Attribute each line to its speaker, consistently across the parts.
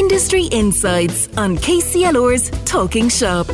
Speaker 1: Industry Insights on KCLR's Talking Shop.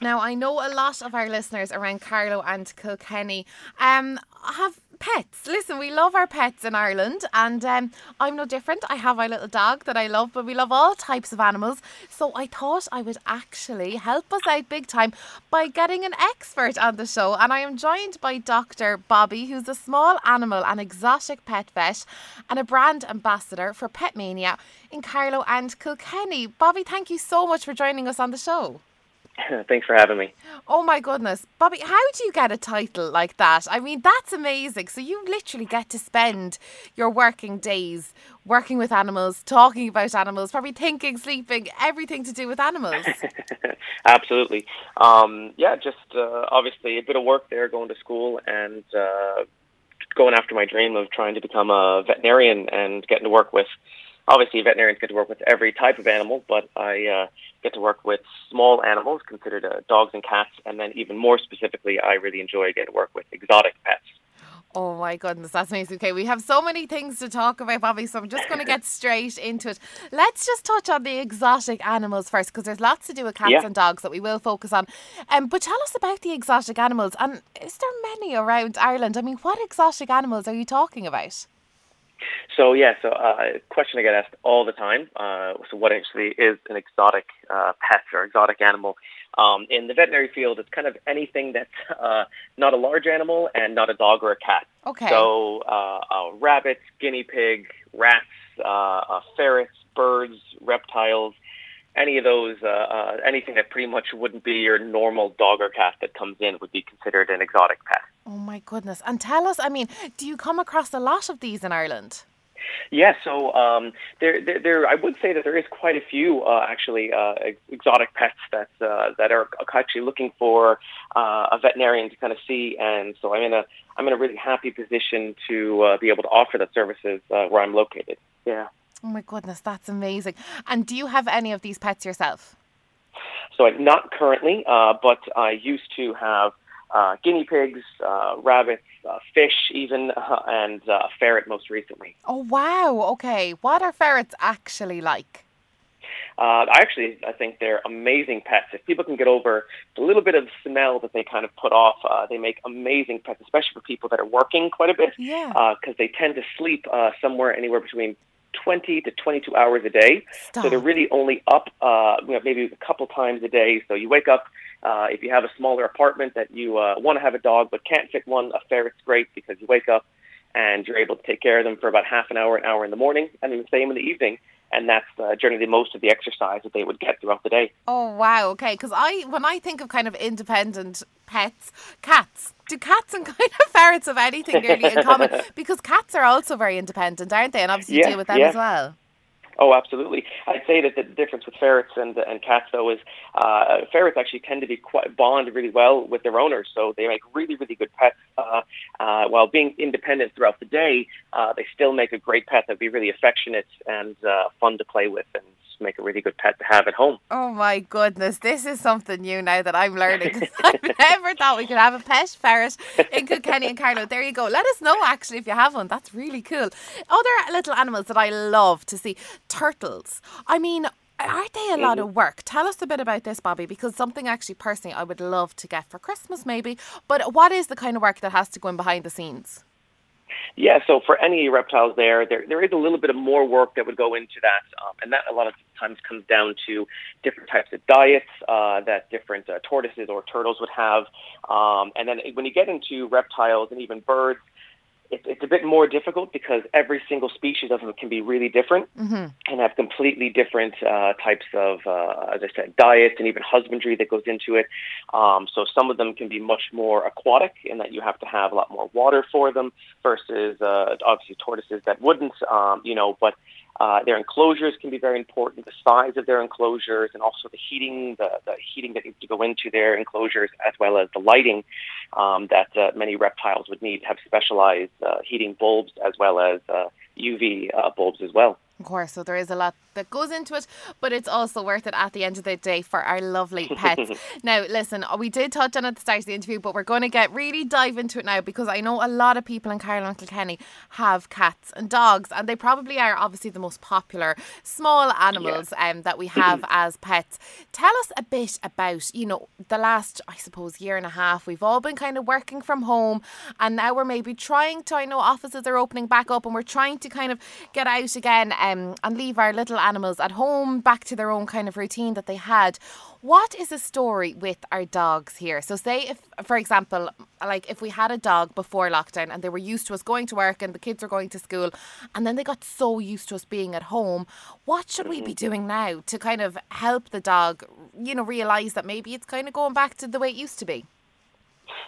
Speaker 2: Now, I know a lot of our listeners around Carlow and Kilkenny um, have pets. Listen, we love our pets in Ireland, and um, I'm no different. I have my little dog that I love, but we love all types of animals. So I thought I would actually help us out big time by getting an expert on the show. And I am joined by Dr. Bobby, who's a small animal and exotic pet vet and a brand ambassador for Petmania in Carlow and Kilkenny. Bobby, thank you so much for joining us on the show.
Speaker 3: Thanks for having me.
Speaker 2: Oh my goodness. Bobby, how do you get a title like that? I mean, that's amazing. So you literally get to spend your working days working with animals, talking about animals, probably thinking, sleeping, everything to do with animals.
Speaker 3: Absolutely. Um, yeah, just uh, obviously a bit of work there, going to school and uh, going after my dream of trying to become a veterinarian and getting to work with obviously veterinarians get to work with every type of animal, but I uh, get to work with small animals considered uh, dogs and cats, and then even more specifically, I really enjoy getting to work with exotic pets.
Speaker 2: Oh my goodness, that's amazing. Okay, we have so many things to talk about, Bobby, so I'm just going to get straight into it. Let's just touch on the exotic animals first, because there's lots to do with cats yeah. and dogs that we will focus on. Um, but tell us about the exotic animals, and is there many around Ireland? I mean, what exotic animals are you talking about?
Speaker 3: So yeah, so uh, a question I get asked all the time. Uh, so what actually is an exotic uh, pet or exotic animal? Um, in the veterinary field, it's kind of anything that's uh, not a large animal and not a dog or a cat.
Speaker 2: Okay.
Speaker 3: So uh, rabbits, guinea pig, rats, uh, ferrets, birds, reptiles, any of those, uh, uh, anything that pretty much wouldn't be your normal dog or cat that comes in would be considered an exotic pet.
Speaker 2: Oh my goodness! And tell us, I mean, do you come across a lot of these in Ireland?
Speaker 3: Yeah, so um, there, there, there, I would say that there is quite a few uh, actually uh, exotic pets that uh, that are actually looking for uh, a veterinarian to kind of see, and so I'm in a I'm in a really happy position to uh, be able to offer that services uh, where I'm located. Yeah.
Speaker 2: Oh my goodness, that's amazing. And do you have any of these pets yourself?
Speaker 3: So, not currently, uh, but I used to have uh, guinea pigs, uh, rabbits, uh, fish, even, uh, and uh, a ferret most recently.
Speaker 2: Oh, wow. Okay. What are ferrets actually like?
Speaker 3: Uh, I actually, I think they're amazing pets. If people can get over the little bit of smell that they kind of put off, uh, they make amazing pets, especially for people that are working quite a bit.
Speaker 2: Yeah.
Speaker 3: Because they tend to sleep uh, somewhere anywhere between 20 to 22 hours a day.
Speaker 2: Stop.
Speaker 3: So they're really only up uh, you know, maybe a couple times a day. So you wake up, uh, if you have a smaller apartment that you uh, want to have a dog but can't fit one, a ferret's great because you wake up and you're able to take care of them for about half an hour, an hour in the morning, and then the same in the evening and that's uh, generally most of the exercise that they would get throughout the day.
Speaker 2: Oh wow, okay. Because I, when I think of kind of independent pets, cats. Do cats and kind of ferrets have anything nearly in common? Because cats are also very independent, aren't they? And obviously
Speaker 3: yeah,
Speaker 2: you deal with them
Speaker 3: yeah.
Speaker 2: as well.
Speaker 3: Oh, absolutely. I'd say that the difference with ferrets and and cats, though, is uh, ferrets actually tend to be quite bond really well with their owners, so they make really, really good pets. Uh, uh, while being independent throughout the day, uh, they still make a great pet that'd be really affectionate and uh, fun to play with, and make a really good pet to have at home.
Speaker 2: Oh my goodness, this is something new now that I'm learning. I've never thought we could have a pet ferret in Kilkenny and Carlow. There you go. Let us know actually if you have one. That's really cool. Other little animals that I love to see turtles. I mean, aren't they a lot of work? Tell us a bit about this, Bobby, because something actually personally I would love to get for Christmas, maybe. But what is the kind of work that has to go in behind the scenes?
Speaker 3: Yeah, so for any reptiles there, there, there is a little bit of more work that would go into that, um, and that a lot of times comes down to different types of diets uh, that different uh, tortoises or turtles would have. Um, and then when you get into reptiles and even birds, it, it's a bit more difficult because every single species of them can be really different
Speaker 2: mm-hmm.
Speaker 3: and have completely different uh, types of, uh, as I said, diet and even husbandry that goes into it. Um, so some of them can be much more aquatic in that you have to have a lot more water for them versus uh, obviously tortoises that wouldn't, um, you know, but uh, their enclosures can be very important, the size of their enclosures, and also the heating, the, the heating that needs to go into their enclosures, as well as the lighting um, that uh, many reptiles would need. Have specialized uh, heating bulbs as well as UV uh, uh, bulbs as well.
Speaker 2: Of course, so there is a lot that goes into it, but it's also worth it at the end of the day for our lovely pets. now, listen, we did touch on at the start of the interview, but we're going to get really dive into it now because I know a lot of people in Carlow and Kilkenny have cats and dogs, and they probably are obviously the most popular small animals yeah. um, that we have as pets. Tell us a bit about, you know, the last, I suppose, year and a half. We've all been kind of working from home, and now we're maybe trying to, I know offices are opening back up, and we're trying to kind of get out again um, and leave our little animals at home back to their own kind of routine that they had. What is the story with our dogs here? So, say if, for example, like if we had a dog before lockdown and they were used to us going to work and the kids are going to school, and then they got so used to us being at home, what should we be mm-hmm. doing now to kind of help the dog, you know, realize that maybe it's kind of going back to the way it used to be?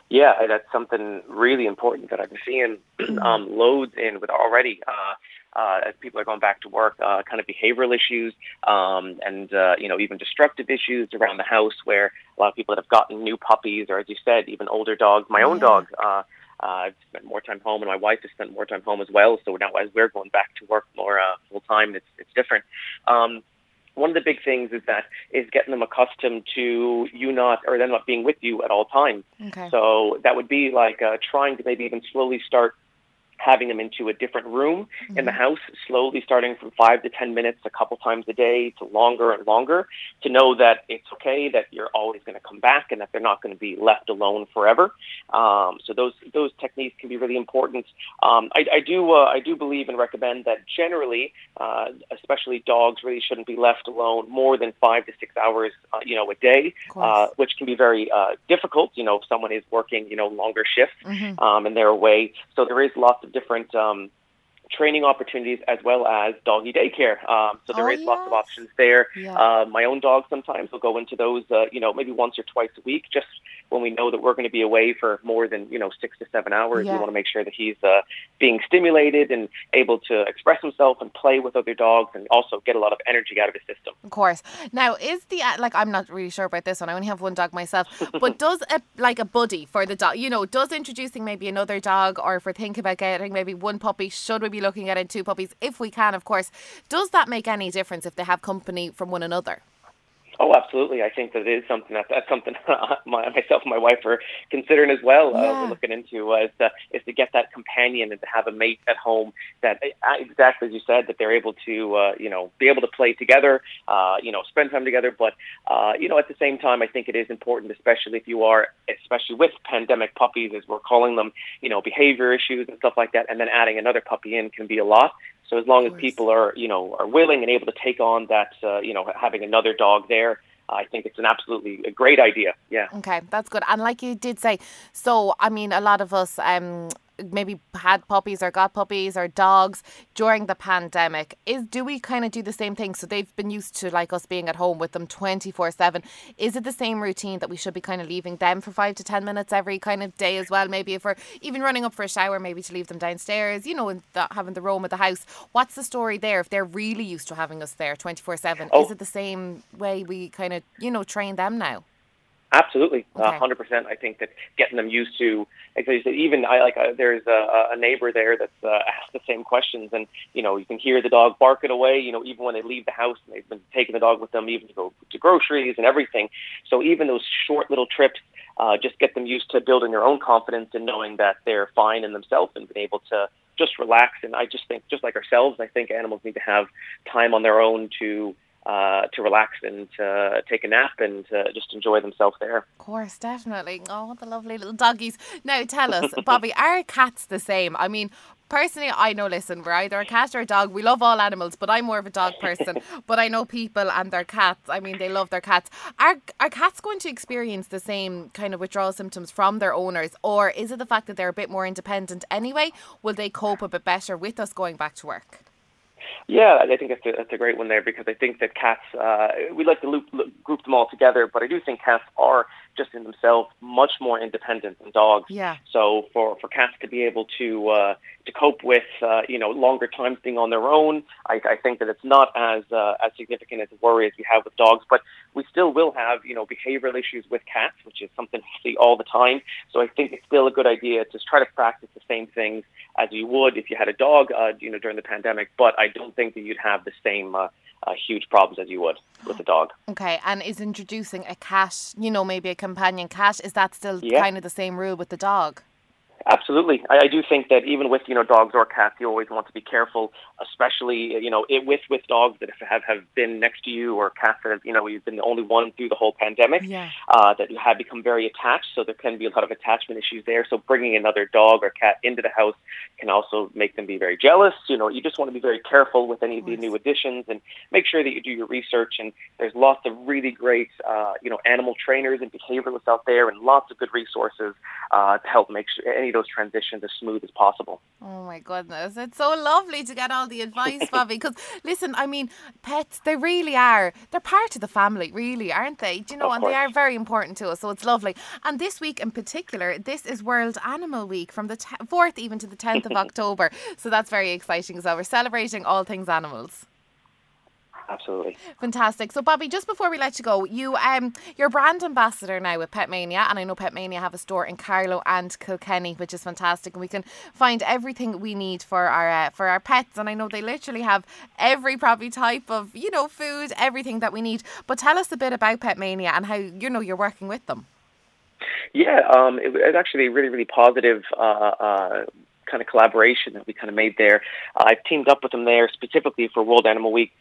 Speaker 3: Yeah, that's something really important that I've been seeing um, loads in with already. Uh, uh, as people are going back to work, uh, kind of behavioral issues um, and uh, you know even destructive issues around the house, where a lot of people that have gotten new puppies, or as you said, even older dogs. My own dog. Uh, uh, I've spent more time home, and my wife has spent more time home as well. So now, as we're going back to work more uh, full time, it's it's different. Um, one of the big things is that is getting them accustomed to you not or them not being with you at all times. Okay. So that would be like uh, trying to maybe even slowly start having them into a different room mm-hmm. in the mm-hmm. house, slowly starting from five to 10 minutes a couple times a day to longer and longer to know that it's okay, that you're always going to come back and that they're not going to be left alone forever. Um, so those, those techniques can be really important. Um, I, I, do, uh, I do believe and recommend that generally, uh, especially dogs really shouldn't be left alone more than five to six hours, uh, you know, a day, uh, which can be very uh, difficult, you know, if someone is working, you know, longer shifts mm-hmm. um, and they're away. So there is lots of different um, training opportunities as well as doggy daycare. Um, so there oh, is lots of options there. Yeah. Uh, my own dog sometimes will go into those, uh, you know, maybe once or twice a week, just when we know that we're going to be away for more than you know six to seven hours. Yeah. We want to make sure that he's uh, being stimulated and able to express himself and play with other dogs, and also get a lot of energy out of his system.
Speaker 2: Of course. Now, is the uh, like I'm not really sure about this one. I only have one dog myself, but does a like a buddy for the dog? You know, does introducing maybe another dog, or if we're thinking about getting maybe one puppy, should we be looking at in two puppies if we can, of course. Does that make any difference if they have company from one another?
Speaker 3: Oh, absolutely. I think that it is something that that's something my, myself and my wife are considering as well. Yeah. Uh, we're looking into uh, is, to, is to get that companion and to have a mate at home that uh, exactly as you said that they're able to uh, you know be able to play together, uh, you know, spend time together. But uh, you know, at the same time, I think it is important, especially if you are, especially with pandemic puppies, as we're calling them, you know, behavior issues and stuff like that, and then adding another puppy in can be a lot. So as long as people are, you know, are willing and able to take on that, uh, you know, having another dog there, I think it's an absolutely a great idea. Yeah.
Speaker 2: Okay, that's good. And like you did say, so I mean, a lot of us, um, maybe had puppies or got puppies or dogs during the pandemic is do we kind of do the same thing? So they've been used to like us being at home with them 24 7 is it the same routine that we should be kind of leaving them for five to ten minutes every kind of day as well? Maybe if we're even running up for a shower maybe to leave them downstairs you know and having the roam of the house. What's the story there if they're really used to having us there 24 7 is it the same way we kind of you know train them now
Speaker 3: Absolutely, hundred okay. percent. I think that getting them used to, like said, even I like uh, there's a, a neighbor there that's uh, asked the same questions, and you know you can hear the dog barking away. You know, even when they leave the house, and they've been taking the dog with them, even to go to groceries and everything. So even those short little trips, uh, just get them used to building their own confidence and knowing that they're fine in themselves and being able to just relax. And I just think, just like ourselves, I think animals need to have time on their own to uh, to relax and to take a nap and to just enjoy themselves there.
Speaker 2: Of course, definitely. Oh, the lovely little doggies. Now, tell us, Bobby, are cats the same? I mean, personally, I know, listen, we're either a cat or a dog. We love all animals, but I'm more of a dog person. but I know people and their cats. I mean, they love their cats. Are, are cats going to experience the same kind of withdrawal symptoms from their owners? Or is it the fact that they're a bit more independent anyway? Will they cope a bit better with us going back to work?
Speaker 3: Yeah, I think that's a, that's a great one there because I think that cats, uh, we like to loop, loop, group them all together, but I do think cats are just in themselves much more independent than dogs.
Speaker 2: Yeah.
Speaker 3: So for, for cats to be able to uh, to cope with uh, you know longer times being on their own, I, I think that it's not as uh, as significant as a worry as we have with dogs. But we still will have you know behavioral issues with cats, which is something we see all the time. So I think it's still a good idea to try to practice the same things as you would if you had a dog, uh, you know, during the pandemic. But I don't think that you'd have the same uh, uh, huge problems as you would with a dog.
Speaker 2: Okay, and is introducing a cat, you know, maybe a companion cat, is that still
Speaker 3: Yeah.
Speaker 2: kind of the same rule with the dog?
Speaker 3: Absolutely, I, I do think that even with you know dogs or cats, you always want to be careful, especially you know it, with with dogs that have have been next to you or cats that have you know you've been the only one through the whole pandemic.
Speaker 2: Yeah.
Speaker 3: uh, that have become very attached, so there can be a lot of attachment issues there. So bringing another dog or cat into the house can also make them be very jealous. You know, you just want to be very careful with any of the new additions and make sure that you do your research. And there's lots of really great, uh, you know, animal trainers and behavioralists out there, and lots of good resources uh, to help make sure any those transitions as smooth as possible.
Speaker 2: Oh my goodness, it's so lovely to get all the advice, Bobby. Because listen, I mean, pets, they really are. They're part of the family, really, aren't they? Do you know?
Speaker 3: Of
Speaker 2: and they are very important to us, so it's lovely. And this week in particular, this is World Animal Week from the 4th even to the 10th of October. So that's very exciting as well. We're celebrating all things animals.
Speaker 3: Absolutely.
Speaker 2: Fantastic. So, Bobby, just before we let you go, you um, you're brand ambassador now with Petmania, and I know Petmania have a store in Carlow and Kilkenny, which is fantastic, and we can find everything we need for our uh, for our pets. And I know they literally have every probably type of you know food, everything that we need. But tell us a bit about Petmania and how you know you're working with them.
Speaker 3: Yeah, um, it was actually a really, really positive uh, uh, kind of collaboration that we kind of made there. Uh, I've teamed up with them there specifically for World Animal Week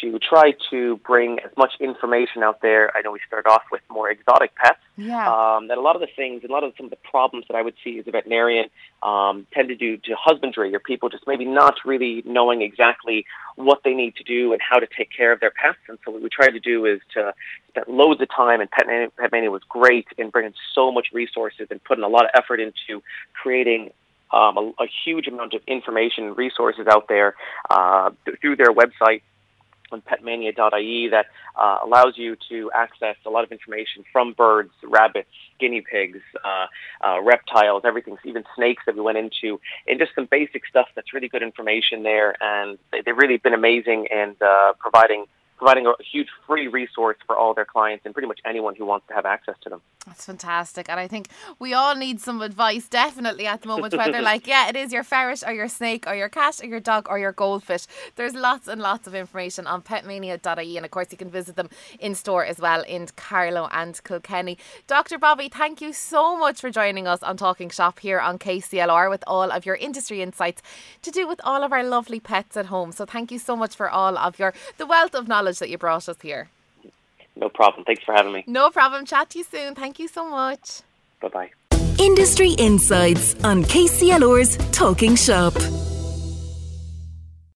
Speaker 3: to try to bring as much information out there. I know we started off with more exotic pets.
Speaker 2: Yeah.
Speaker 3: Um, that a lot of the things, and a lot of some of the problems that I would see as a veterinarian um, tend to do to husbandry or people just maybe not really knowing exactly what they need to do and how to take care of their pets. And so what we tried to do is to spend loads of time, and Petmania, Petmania was great in bringing so much resources and putting a lot of effort into creating um, a, a huge amount of information and resources out there uh, th- through their website on petmania.ie that uh, allows you to access a lot of information from birds, rabbits, guinea pigs, uh, uh, reptiles, everything, even snakes that we went into, and just some basic stuff that's really good information there. And they, they've really been amazing in uh, providing providing a huge free resource for all their clients and pretty much anyone who wants to have access to them.
Speaker 2: That's fantastic. And I think we all need some advice, definitely, at the moment, whether, like, yeah, it is your ferret or your snake or your cat or your dog or your goldfish. There's lots and lots of information on petmania.ie. And of course, you can visit them in store as well in Carlow and Kilkenny. Dr. Bobby, thank you so much for joining us on Talking Shop here on KCLR with all of your industry insights to do with all of our lovely pets at home. So thank you so much for all of your, the wealth of knowledge that you brought us here.
Speaker 3: No problem. Thanks for having me.
Speaker 2: No problem. Chat to you soon. Thank you so much.
Speaker 3: Bye bye.
Speaker 1: Industry Insights on KCLR's Talking Shop.